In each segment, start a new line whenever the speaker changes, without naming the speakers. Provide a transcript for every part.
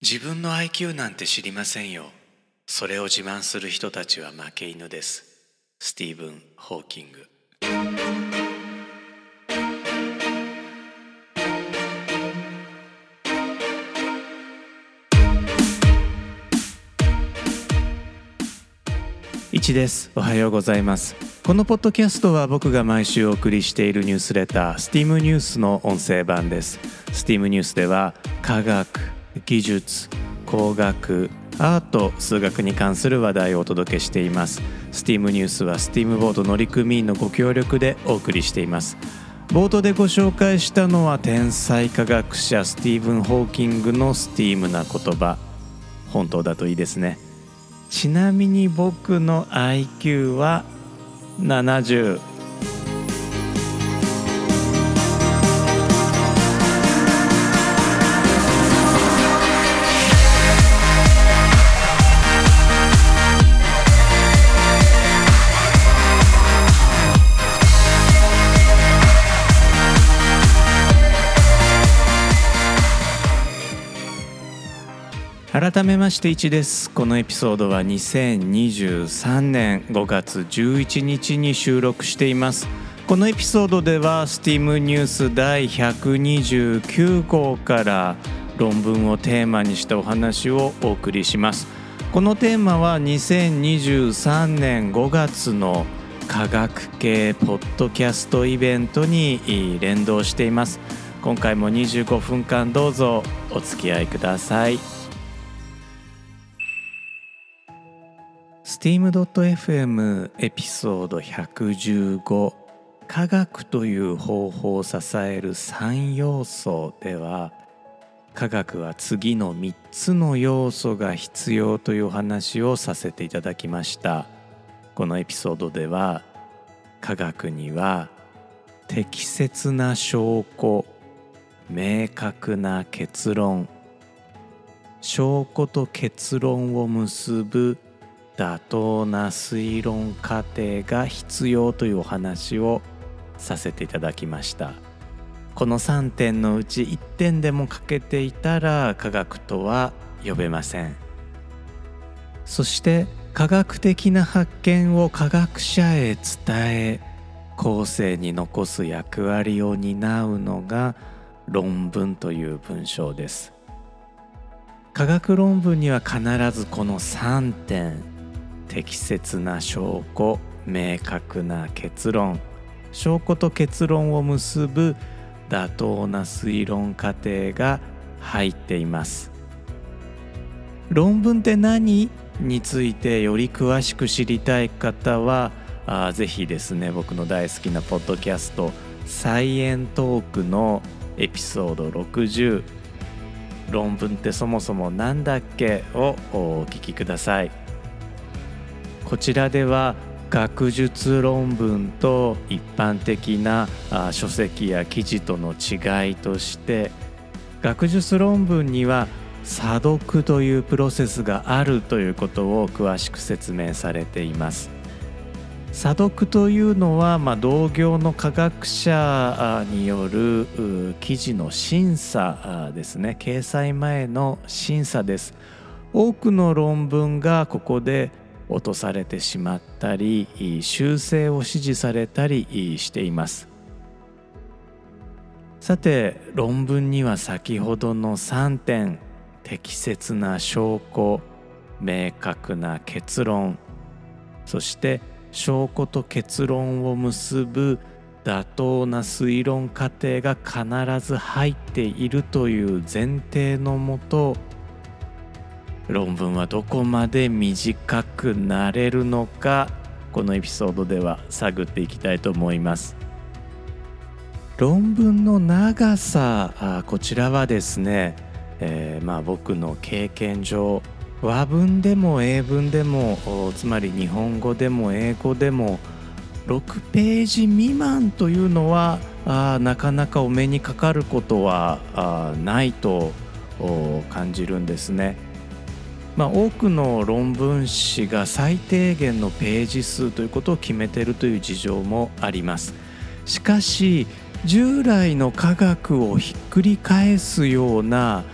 自分の IQ なんて知りませんよ。それを自慢する人たちは負け犬です。スティーブン・ホーキング。1です。おはようございます。このポッドキャストは僕が毎週お送りしているニュースレター STEAM ニュースの音声版です。STEAM ニュースでは科学技術工学アート数学に関する話題をお届けしています。STEAM ニュースは STEAM ボード乗組員のご協力でお送りしています。冒頭でご紹介したのは天才科学者スティーブン・ホーキングの STEAM な言葉。本当だといいですね。ちなみに僕の IQ は70改めまして1です。このエピソードは2023年5月11日に収録しています。このエピソードでは STEAM ニュース第129号から論文をテーマにしたお話をお送りします。このテーマは2023年5月の科学系ポッドキャストイベントに連動しています。今回も25分間どうぞお付き合いください。steam.fm エピソード115科学という方法を支える3要素では科学は次の3つの要素が必要という話をさせていただきました。このエピソードでは科学には適切な証拠明確な結論証拠と結論を結ぶ妥当な推論過程が必要というお話をさせていただきました。この3点のうち1点でも欠けていたら科学とは呼べません。そして科学的な発見を科学者へ伝え後世に残す役割を担うのが論文という文章です。科学論文には必ずこの3点適切な証拠明確な結論。証拠と結論を結ぶ妥当な推論過程が入っています。論文って何についてより詳しく知りたい方はあぜひですね僕の大好きなポッドキャスト「サイエントーク」のエピソード60論文ってそもそも何だっけをお聞きください。こちらでは学術論文と一般的な書籍や記事との違いとして学術論文には査読というプロセスがあるということを詳しく説明されています。査読というのは、まあ、同業の科学者による記事の審査ですね。掲載前の審査です。多くの論文がここで落とされてしまったり修正を指示されたりしています。さて論文には先ほどの3点適切な証拠明確な結論そして証拠と結論を結ぶ妥当な推論過程が必ず入っているという前提のもと論文はどこまで短くなれるのかこのエピソードでは探っていきたいと思います論文の長さあこちらはですね、えー、まあ僕の経験上和文でも英文でもつまり日本語でも英語でも6ページ未満というのはあなかなかお目にかかることはあないと感じるんですね。まあ、多くの論文誌が最低限のページ数ということを決めているという事情もあります。しかし従来の科学をひっくり返すような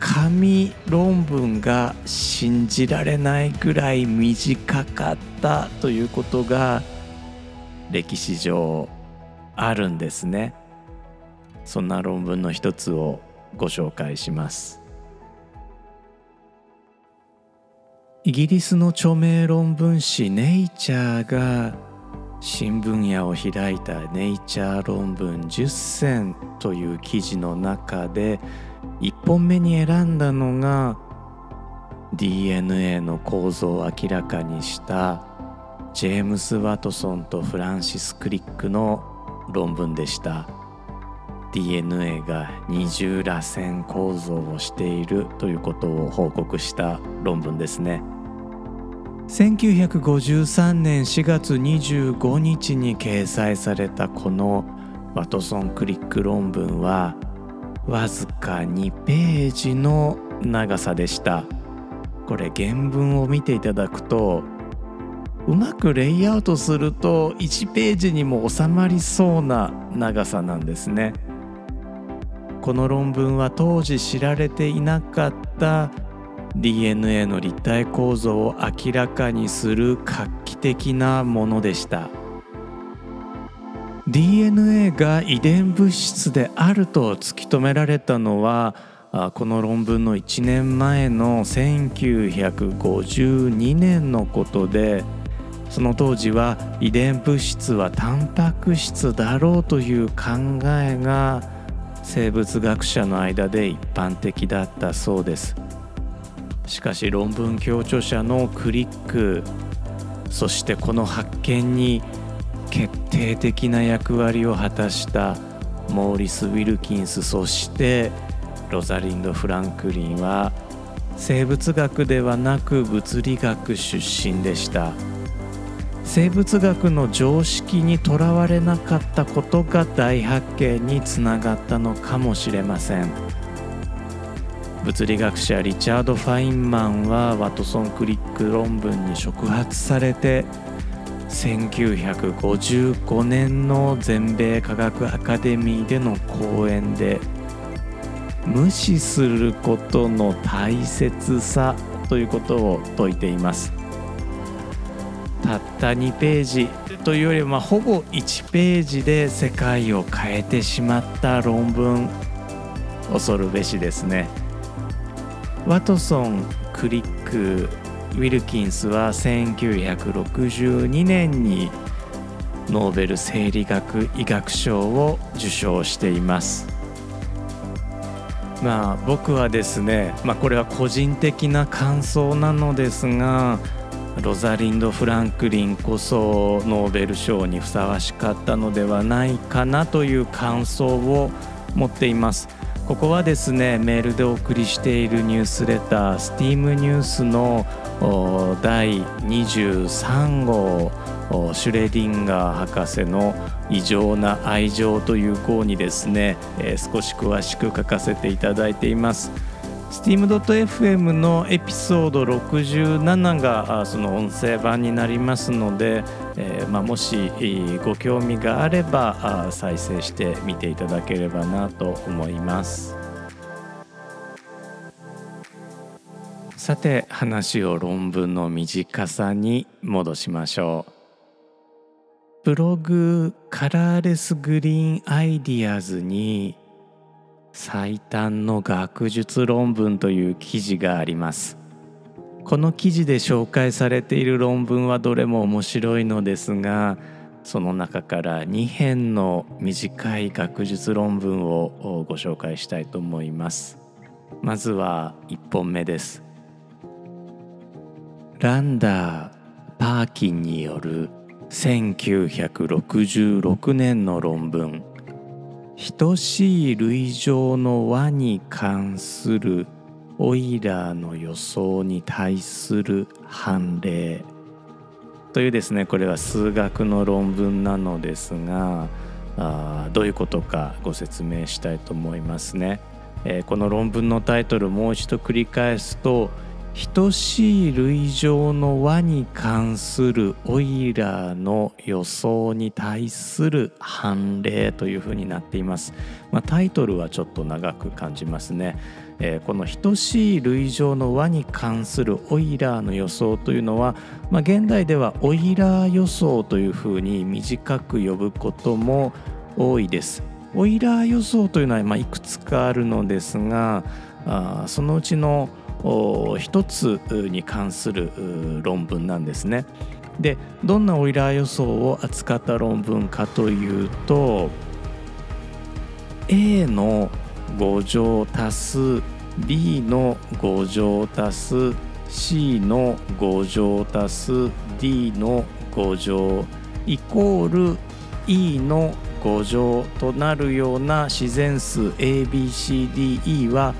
紙論文が信じられないぐらい短かったということが歴史上あるんですね。そんな論文の一つをご紹介します。イギリスの著名論文誌ネイチャーが新聞屋を開いたネイチャー論文10選という記事の中で1本目に選んだのが DNA の構造を明らかにしたジェームス・ワトソンとフランシス・クリックの論文でした。DNA が二重らせん構造をしているということを報告した論文ですね。1953年4月25日に掲載されたこのワトソン・クリック論文はわずか2ページの長さでした。これ原文を見ていただくとうまくレイアウトすると1ページにも収まりそうな長さなんですね。この論文は当時知られていなかった DNA の立体構造を明らかにする画期的なものでした。DNA が遺伝物質であると突き止められたのはこの論文の1年前の1952年のことでその当時は遺伝物質はタンパク質だろうという考えが生物学者の間で一般的だったそうです。しかし論文協著者のクリックそしてこの発見に決定的な役割を果たしたモーリス・ウィルキンスそしてロザリンド・フランクリンは生物学ではなく物理学出身でした。生物学の常識にとらわれなかったことが大発見につながったのかもしれません。物理学者リチャード・ファインマンはワトソン・クリック論文に触発されて1955年の全米科学アカデミーでの講演で無視することの大切さということを説いています。たった2ページというよりはほぼ1ページで世界を変えてしまった論文恐るべしですね。ワトソンクリックウィルキンスは1962年にノーベル生理学医学賞を受賞しています。まあ僕はですね、まあ、これは個人的な感想なのですがロザリンド・フランクリンこそノーベル賞にふさわしかったのではないかなという感想を持っていますここはですねメールでお送りしているニュースレタースティームニュースの第23号シュレディンガー博士の異常な愛情という号にですね、えー、少し詳しく書かせていただいています。steam.fm のエピソード67がその音声版になりますので、えーまあ、もしご興味があれば再生してみていただければなと思います。さて話を論文の短さに戻しましょうブログカラーレスグリーンアイディアズに最短の学術論文という記事があります。この記事で紹介されている論文はどれも面白いのですがその中から2編の短い学術論文をご紹介したいと思います。まずは1本目です。ランダー・パーキンによる1966年の論文「等しい類乗の和に関するオイラーの予想に対する判例」というですねこれは数学の論文なのですがあどういうことかご説明したいと思いますね。えー、この論文のタイトルもう一度繰り返すと「等しい類乗の和に関するオイラーの予想に対する判例というふうになっています、まあ、タイトルはちょっと長く感じますね、えー、この等しい類乗の和に関するオイラーの予想というのは、まあ、現代ではオイラー予想というふうに短く呼ぶことも多いです。オイラー予想というのは、まあ、いくつかあるのですがあそのうちの一つに関する論文なんですね。でどんなオイラー予想を扱った論文かというと A の5乗足す B の5乗足す C の5乗足す D の5乗イコール E の5乗となるような自然数 ABCDE は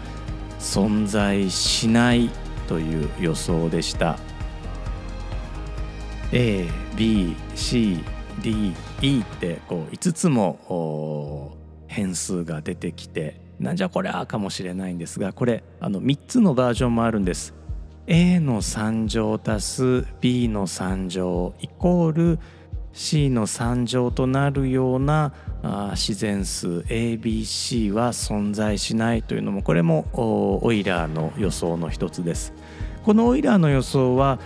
存在しないという予想でした。ABCDE ってこう5つも変数が出てきてなんじゃこりゃかもしれないんですがこれあの3つのバージョンもあるんです。A の3乗足す B の3乗イコール C の3乗となるようなあ自然数 ABC は存在しないというのもこれもオイラーの予想の一つです。このオイラーの予想は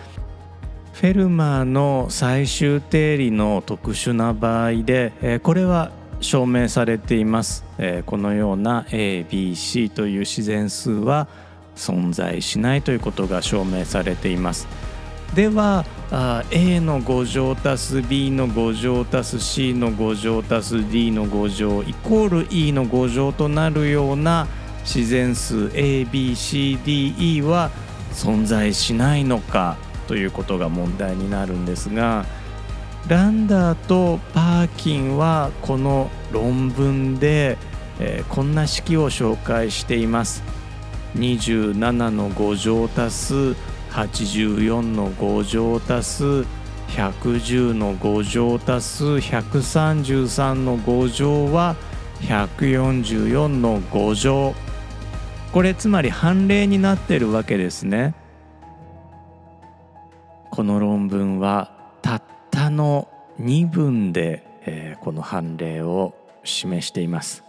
フェルマーの最終定理の特殊な場合で、えこれは証明されています、えこのような ABC という自然数は存在しないということが証明されています。では A の5乗足す B の5乗足す C の5乗足す D の5乗イコール E の5乗となるような自然数 ABCDE は存在しないのかということが問題になるんですがランダーとパーキンはこの論文で、えー、こんな式を紹介しています。27の5乗足す84の5乗足す110の5乗足す133の5乗は144の5乗これつまり判例になってるわけですね。この論文はたったの2分で、えー、この判例を示しています。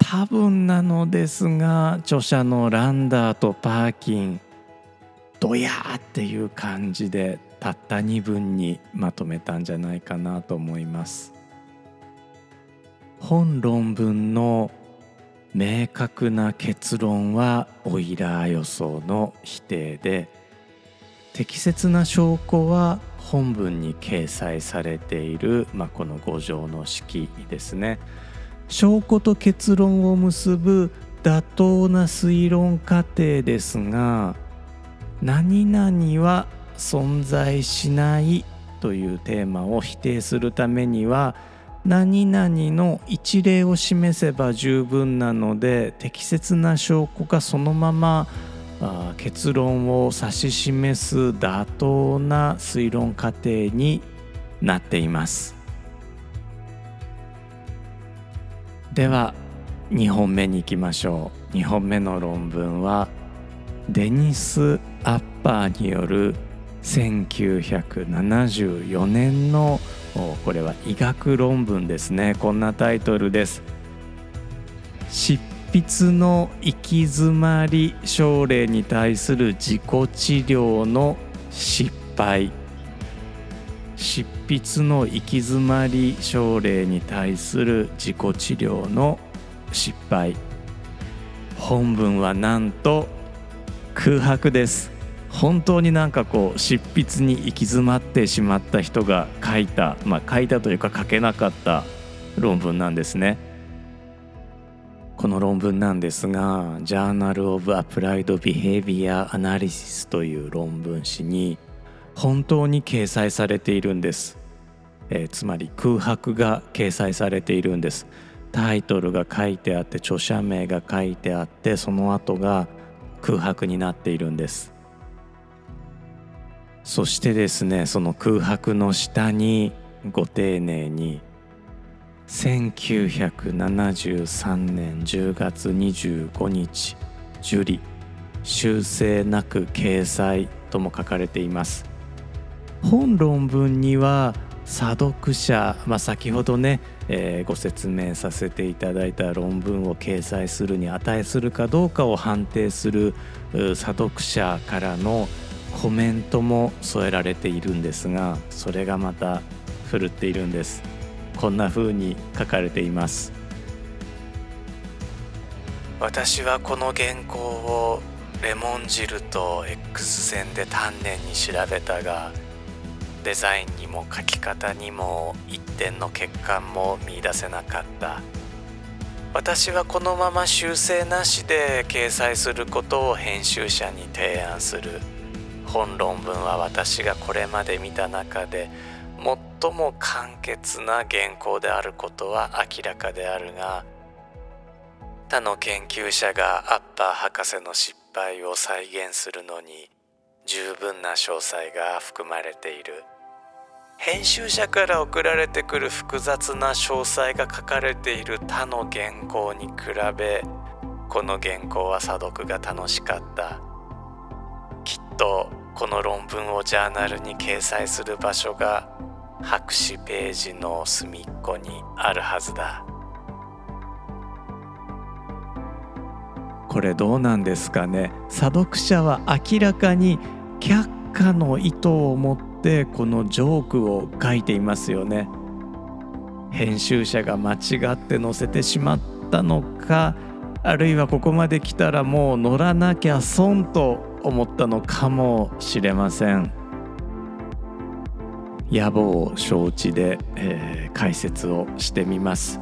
多分なのですが著者のランダーとパーキンドヤーっていう感じでたった2分にまとめたんじゃないかなと思います。本論文の明確な結論はオイラー予想の否定で適切な証拠は本文に掲載されている、まあ、この五条の式ですね。証拠と結論を結ぶ妥当な推論過程ですが何々は存在しないというテーマを否定するためには何々の一例を示せば十分なので適切な証拠がそのまま結論を指し示す妥当な推論過程になっています。では2本目に行きましょう。2本目の論文はデニス・アッパーによる1974年のこれは医学論文ですね。こんなタイトルです。執筆の行き詰まり症例に対する自己治療の失敗。執筆の行き詰まり症例に対する自己治療の失敗。本文はなんと空白です。本当になんかこう執筆に行き詰まってしまった人が書いたまあ書いたというか書けなかった論文なんですね。この論文なんですが「Journal of Applied Behavior Analysis」という論文誌に本当に掲載されているんです、えー、つまり空白が掲載されているんです。タイトルが書いてあって著者名が書いてあってその後が空白になっているんです。そしてですねその空白の下にご丁寧に1973年10月25日受理修正なく掲載とも書かれています。本論文には査読者、まあ、先ほどね、えー、ご説明させていただいた論文を掲載するに値するかどうかを判定する査読者からのコメントも添えられているんですがそれがまた振るっているんです。こんな風に書かれています。私はこの原稿をレモン汁と X 線で丹念に調べたがデザインにも書き方にも一点の欠陥も見いだせなかった。私はこのまま修正なしで掲載することを編集者に提案する。本論文は私がこれまで見た中で最も簡潔な原稿であることは明らかであるが他の研究者がアッパー博士の失敗を再現するのに十分な詳細が含まれている。編集者から送られてくる複雑な詳細が書かれている他の原稿に比べこの原稿は査読が楽しかった。きっとこの論文をジャーナルに掲載する場所が白紙ページの隅っこにあるはずだ。これどうなんですかね？査読者は明らかに却下の意図を持ってこのジョークを書いていますよね。編集者が間違って載せてしまったのかあるいはここまで来たらもう乗らなきゃ損と思ったのかもしれません。野望を承知で、えー、解説をしてみます。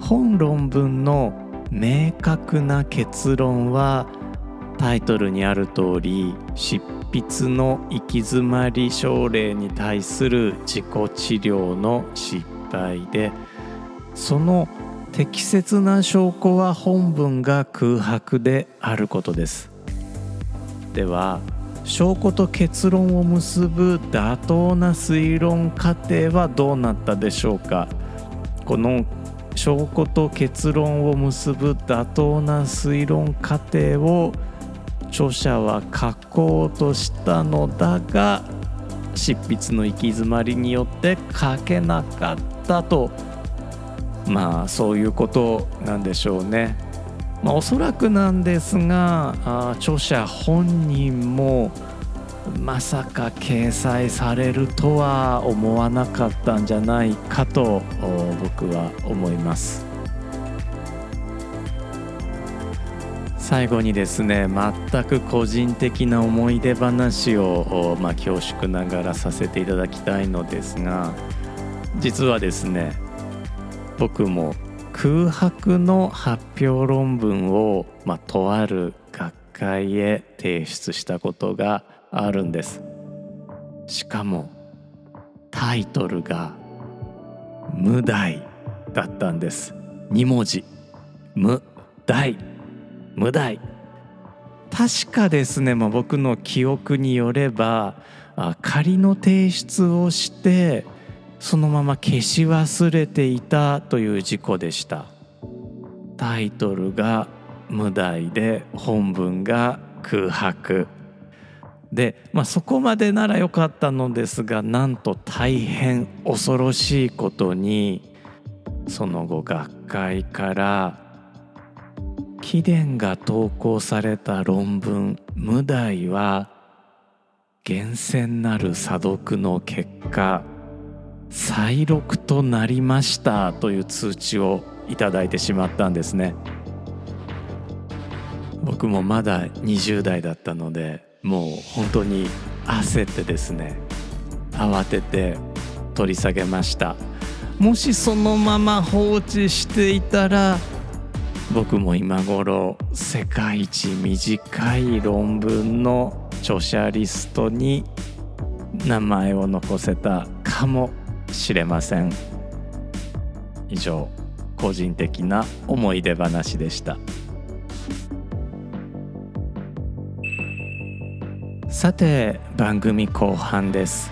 本論文の明確な結論はタイトルにある通り執筆の行き詰まり症例に対する自己治療の失敗でその適切な証拠は本文が空白であることです。では証拠と結論を結ぶ妥当な推論過程はどうなったでしょうか？この証拠と結論を結ぶ妥当な推論過程を著者は書こうとしたのだが執筆の行き詰まりによって書けなかったとまあそういうことなんでしょうね。まあ、おそらくなんですがあ著者本人もまさか掲載されるとは思わなかったんじゃないかと僕は思います。最後にですね全く個人的な思い出話を、まあ、恐縮ながらさせていただきたいのですが実はですね僕も空白の発表論文を、まあ、とある学会へ提出したことがあるんです。しかもタイトルが「無題」だったんです。2文字「無題」「無題」確かですね、まあ、僕の記憶によれば仮の提出をしてそのまま消し忘れていたという事故でした。タイトルが無題で本文が空白。で、まあ、そこまでならよかったのですがなんと大変恐ろしいことにその後学会から貴殿が投稿された論文「無題」は厳選なる査読の結果再録となりましたという通知をいただいてしまったんですね。僕もまだ20代だったのでもう本当に焦ってですね慌てて取り下げました。もしそのまま放置していたら僕も今頃世界一短い論文の著者リストに名前を残せたかもしれません。以上個人的な思い出話でした。さて番組後半です。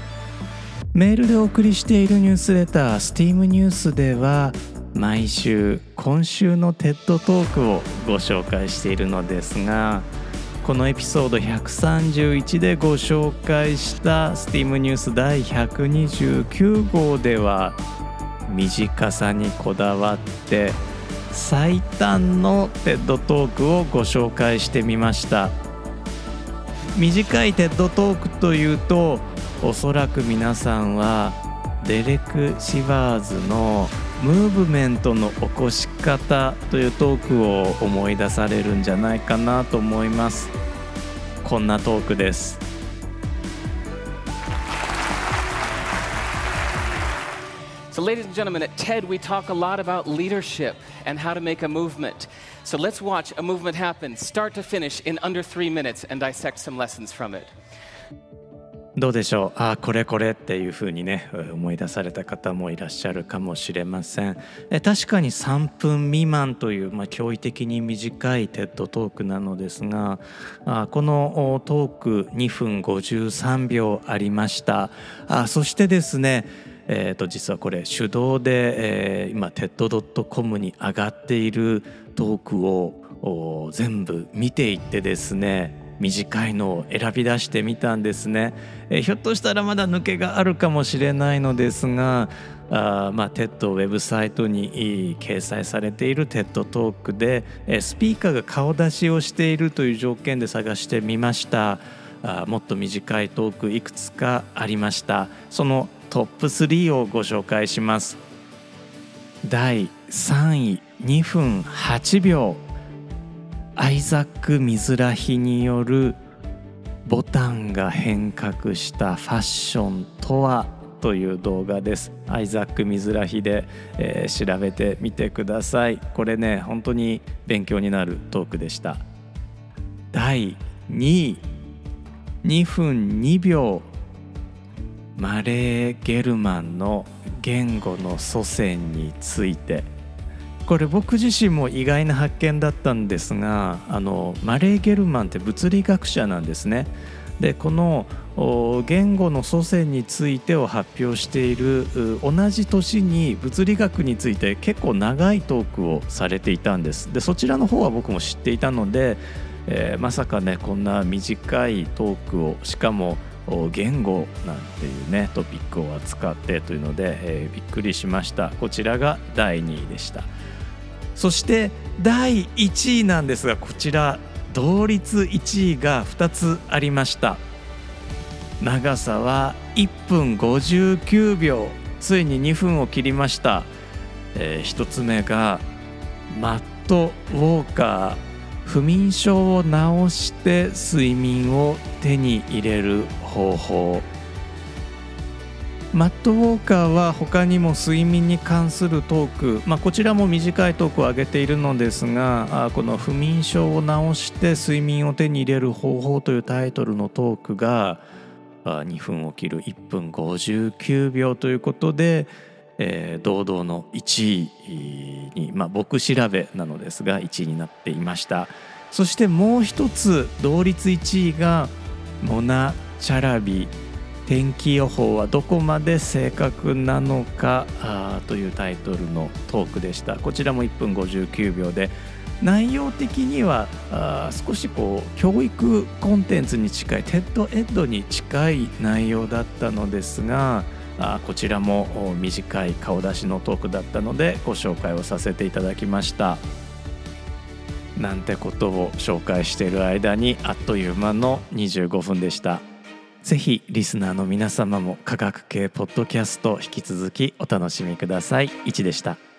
メールでお送りしているニュースレター STEAM ニュースでは毎週今週の TED トークをご紹介しているのですがこのエピソード131でご紹介した STEAM ニュース第129号では短さにこだわって最短のテッドトークをご紹介してみました。短いテッドトークというとおそらく皆さんはデレク・シバーズの「ムーブメントの起こし方」というトークを思い出されるんじゃないかなと思いますこんなトークです
So, ladies and gentlemen, at TED, we talk a lot about leadership and how to make a movement. So, let's watch a movement happen, start to finish, in under three minutes and dissect some lessons from it.
どうでしょう？あこれこれっていうふうにね思い出された方もいらっしゃるかもしれません。え確かに3分未満という、まあ、驚異的に短いテッドトークなのですがあこのトーク2分53秒ありました。あそしてですねえー、と実はこれ手動で、えー、今 TED.com に上がっているトークを全部見ていってですね短いのを選び出してみたんですね、え、ひょっとしたらまだ抜けがあるかもしれないのですがあまあ TED ウェブサイトに掲載されている TED トークで、え、スピーカーが顔出しをしているという条件で探してみました。あもっと短いトークいくつかありました。そのトップ3をご紹介します。第3位2分8秒。アイザック・ミズラヒによるボタンが変革したファッションとはという動画です。アイザック・ミズラヒで、えー、調べてみてください。これね本当に勉強になるトークでした。第2位2分2秒。マレー・ゲルマンの言語の祖先について。これ僕自身も意外な発見だったんですがあのマレー・ゲルマンって物理学者なんですね。でこの言語の祖先についてを発表している同じ年に物理学について結構長いトークをされていたんです。でそちらの方は僕も知っていたので、えー、まさかねこんな短いトークをしかも言語なんていうねトピックを扱ってというので、えー、びっくりしました。こちらが第2位でした。そして第1位なんですがこちら同率1位が2つありました。長さは1分59秒。ついに2分を切りました、えー、1つ目がマット・ウォーカー。不眠症を治して睡眠を手に入れる方法。マット・ウォーカーは他にも睡眠に関するトーク、まあ、こちらも短いトークを上げているのですがこの不眠症を治して睡眠を手に入れる方法というタイトルのトークが2分を切る1分59秒ということで、えー、堂々の1位に、まあ、僕調べなのですが1位になっていました。そしてもう一つ同率1位がモナ・チャラビ。天気予報はどこまで正確なのかというタイトルのトークでした。こちらも1分59秒で内容的にはあ少しこう教育コンテンツに近いテッドエッドに近い内容だったのですがあこちらも短い顔出しのトークだったのでご紹介をさせていただきました。なんてことを紹介している間にあっという間の25分でした。ぜひリスナーの皆様も科学系ポッドキャスト引き続きお楽しみください。1でした。